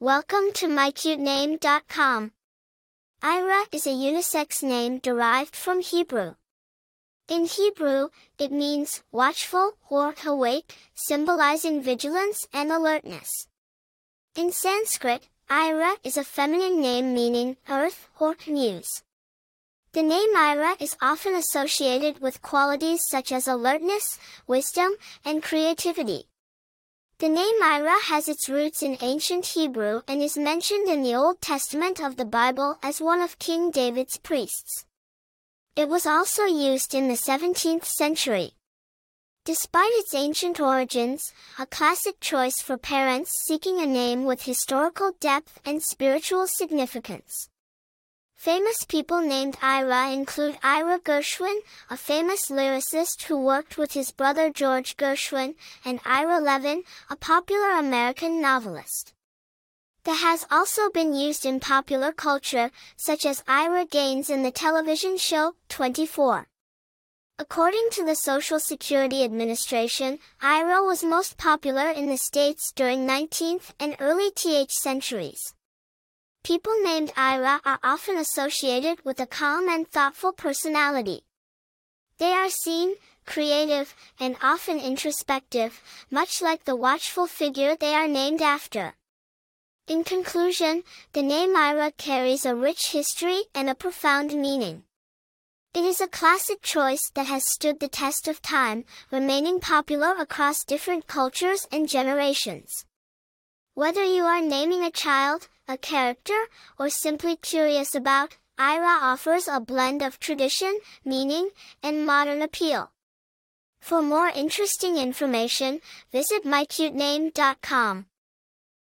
Welcome to mycutename.com. Ira is a unisex name derived from Hebrew. In Hebrew, it means watchful or awake, symbolizing vigilance and alertness. In Sanskrit, Ira is a feminine name meaning earth or muse. The name Ira is often associated with qualities such as alertness, wisdom, and creativity. The name Ira has its roots in ancient Hebrew and is mentioned in the Old Testament of the Bible as one of King David's priests. It was also used in the 17th century. Despite its ancient origins, a classic choice for parents seeking a name with historical depth and spiritual significance. Famous people named Ira include Ira Gershwin, a famous lyricist who worked with his brother George Gershwin, and Ira Levin, a popular American novelist. The has also been used in popular culture, such as Ira Gaines in the television show 24. According to the Social Security Administration, Ira was most popular in the states during 19th and early th centuries. People named Ira are often associated with a calm and thoughtful personality. They are seen, creative, and often introspective, much like the watchful figure they are named after. In conclusion, the name Ira carries a rich history and a profound meaning. It is a classic choice that has stood the test of time, remaining popular across different cultures and generations. Whether you are naming a child, a character, or simply curious about, Ira offers a blend of tradition, meaning, and modern appeal. For more interesting information, visit mycutename.com.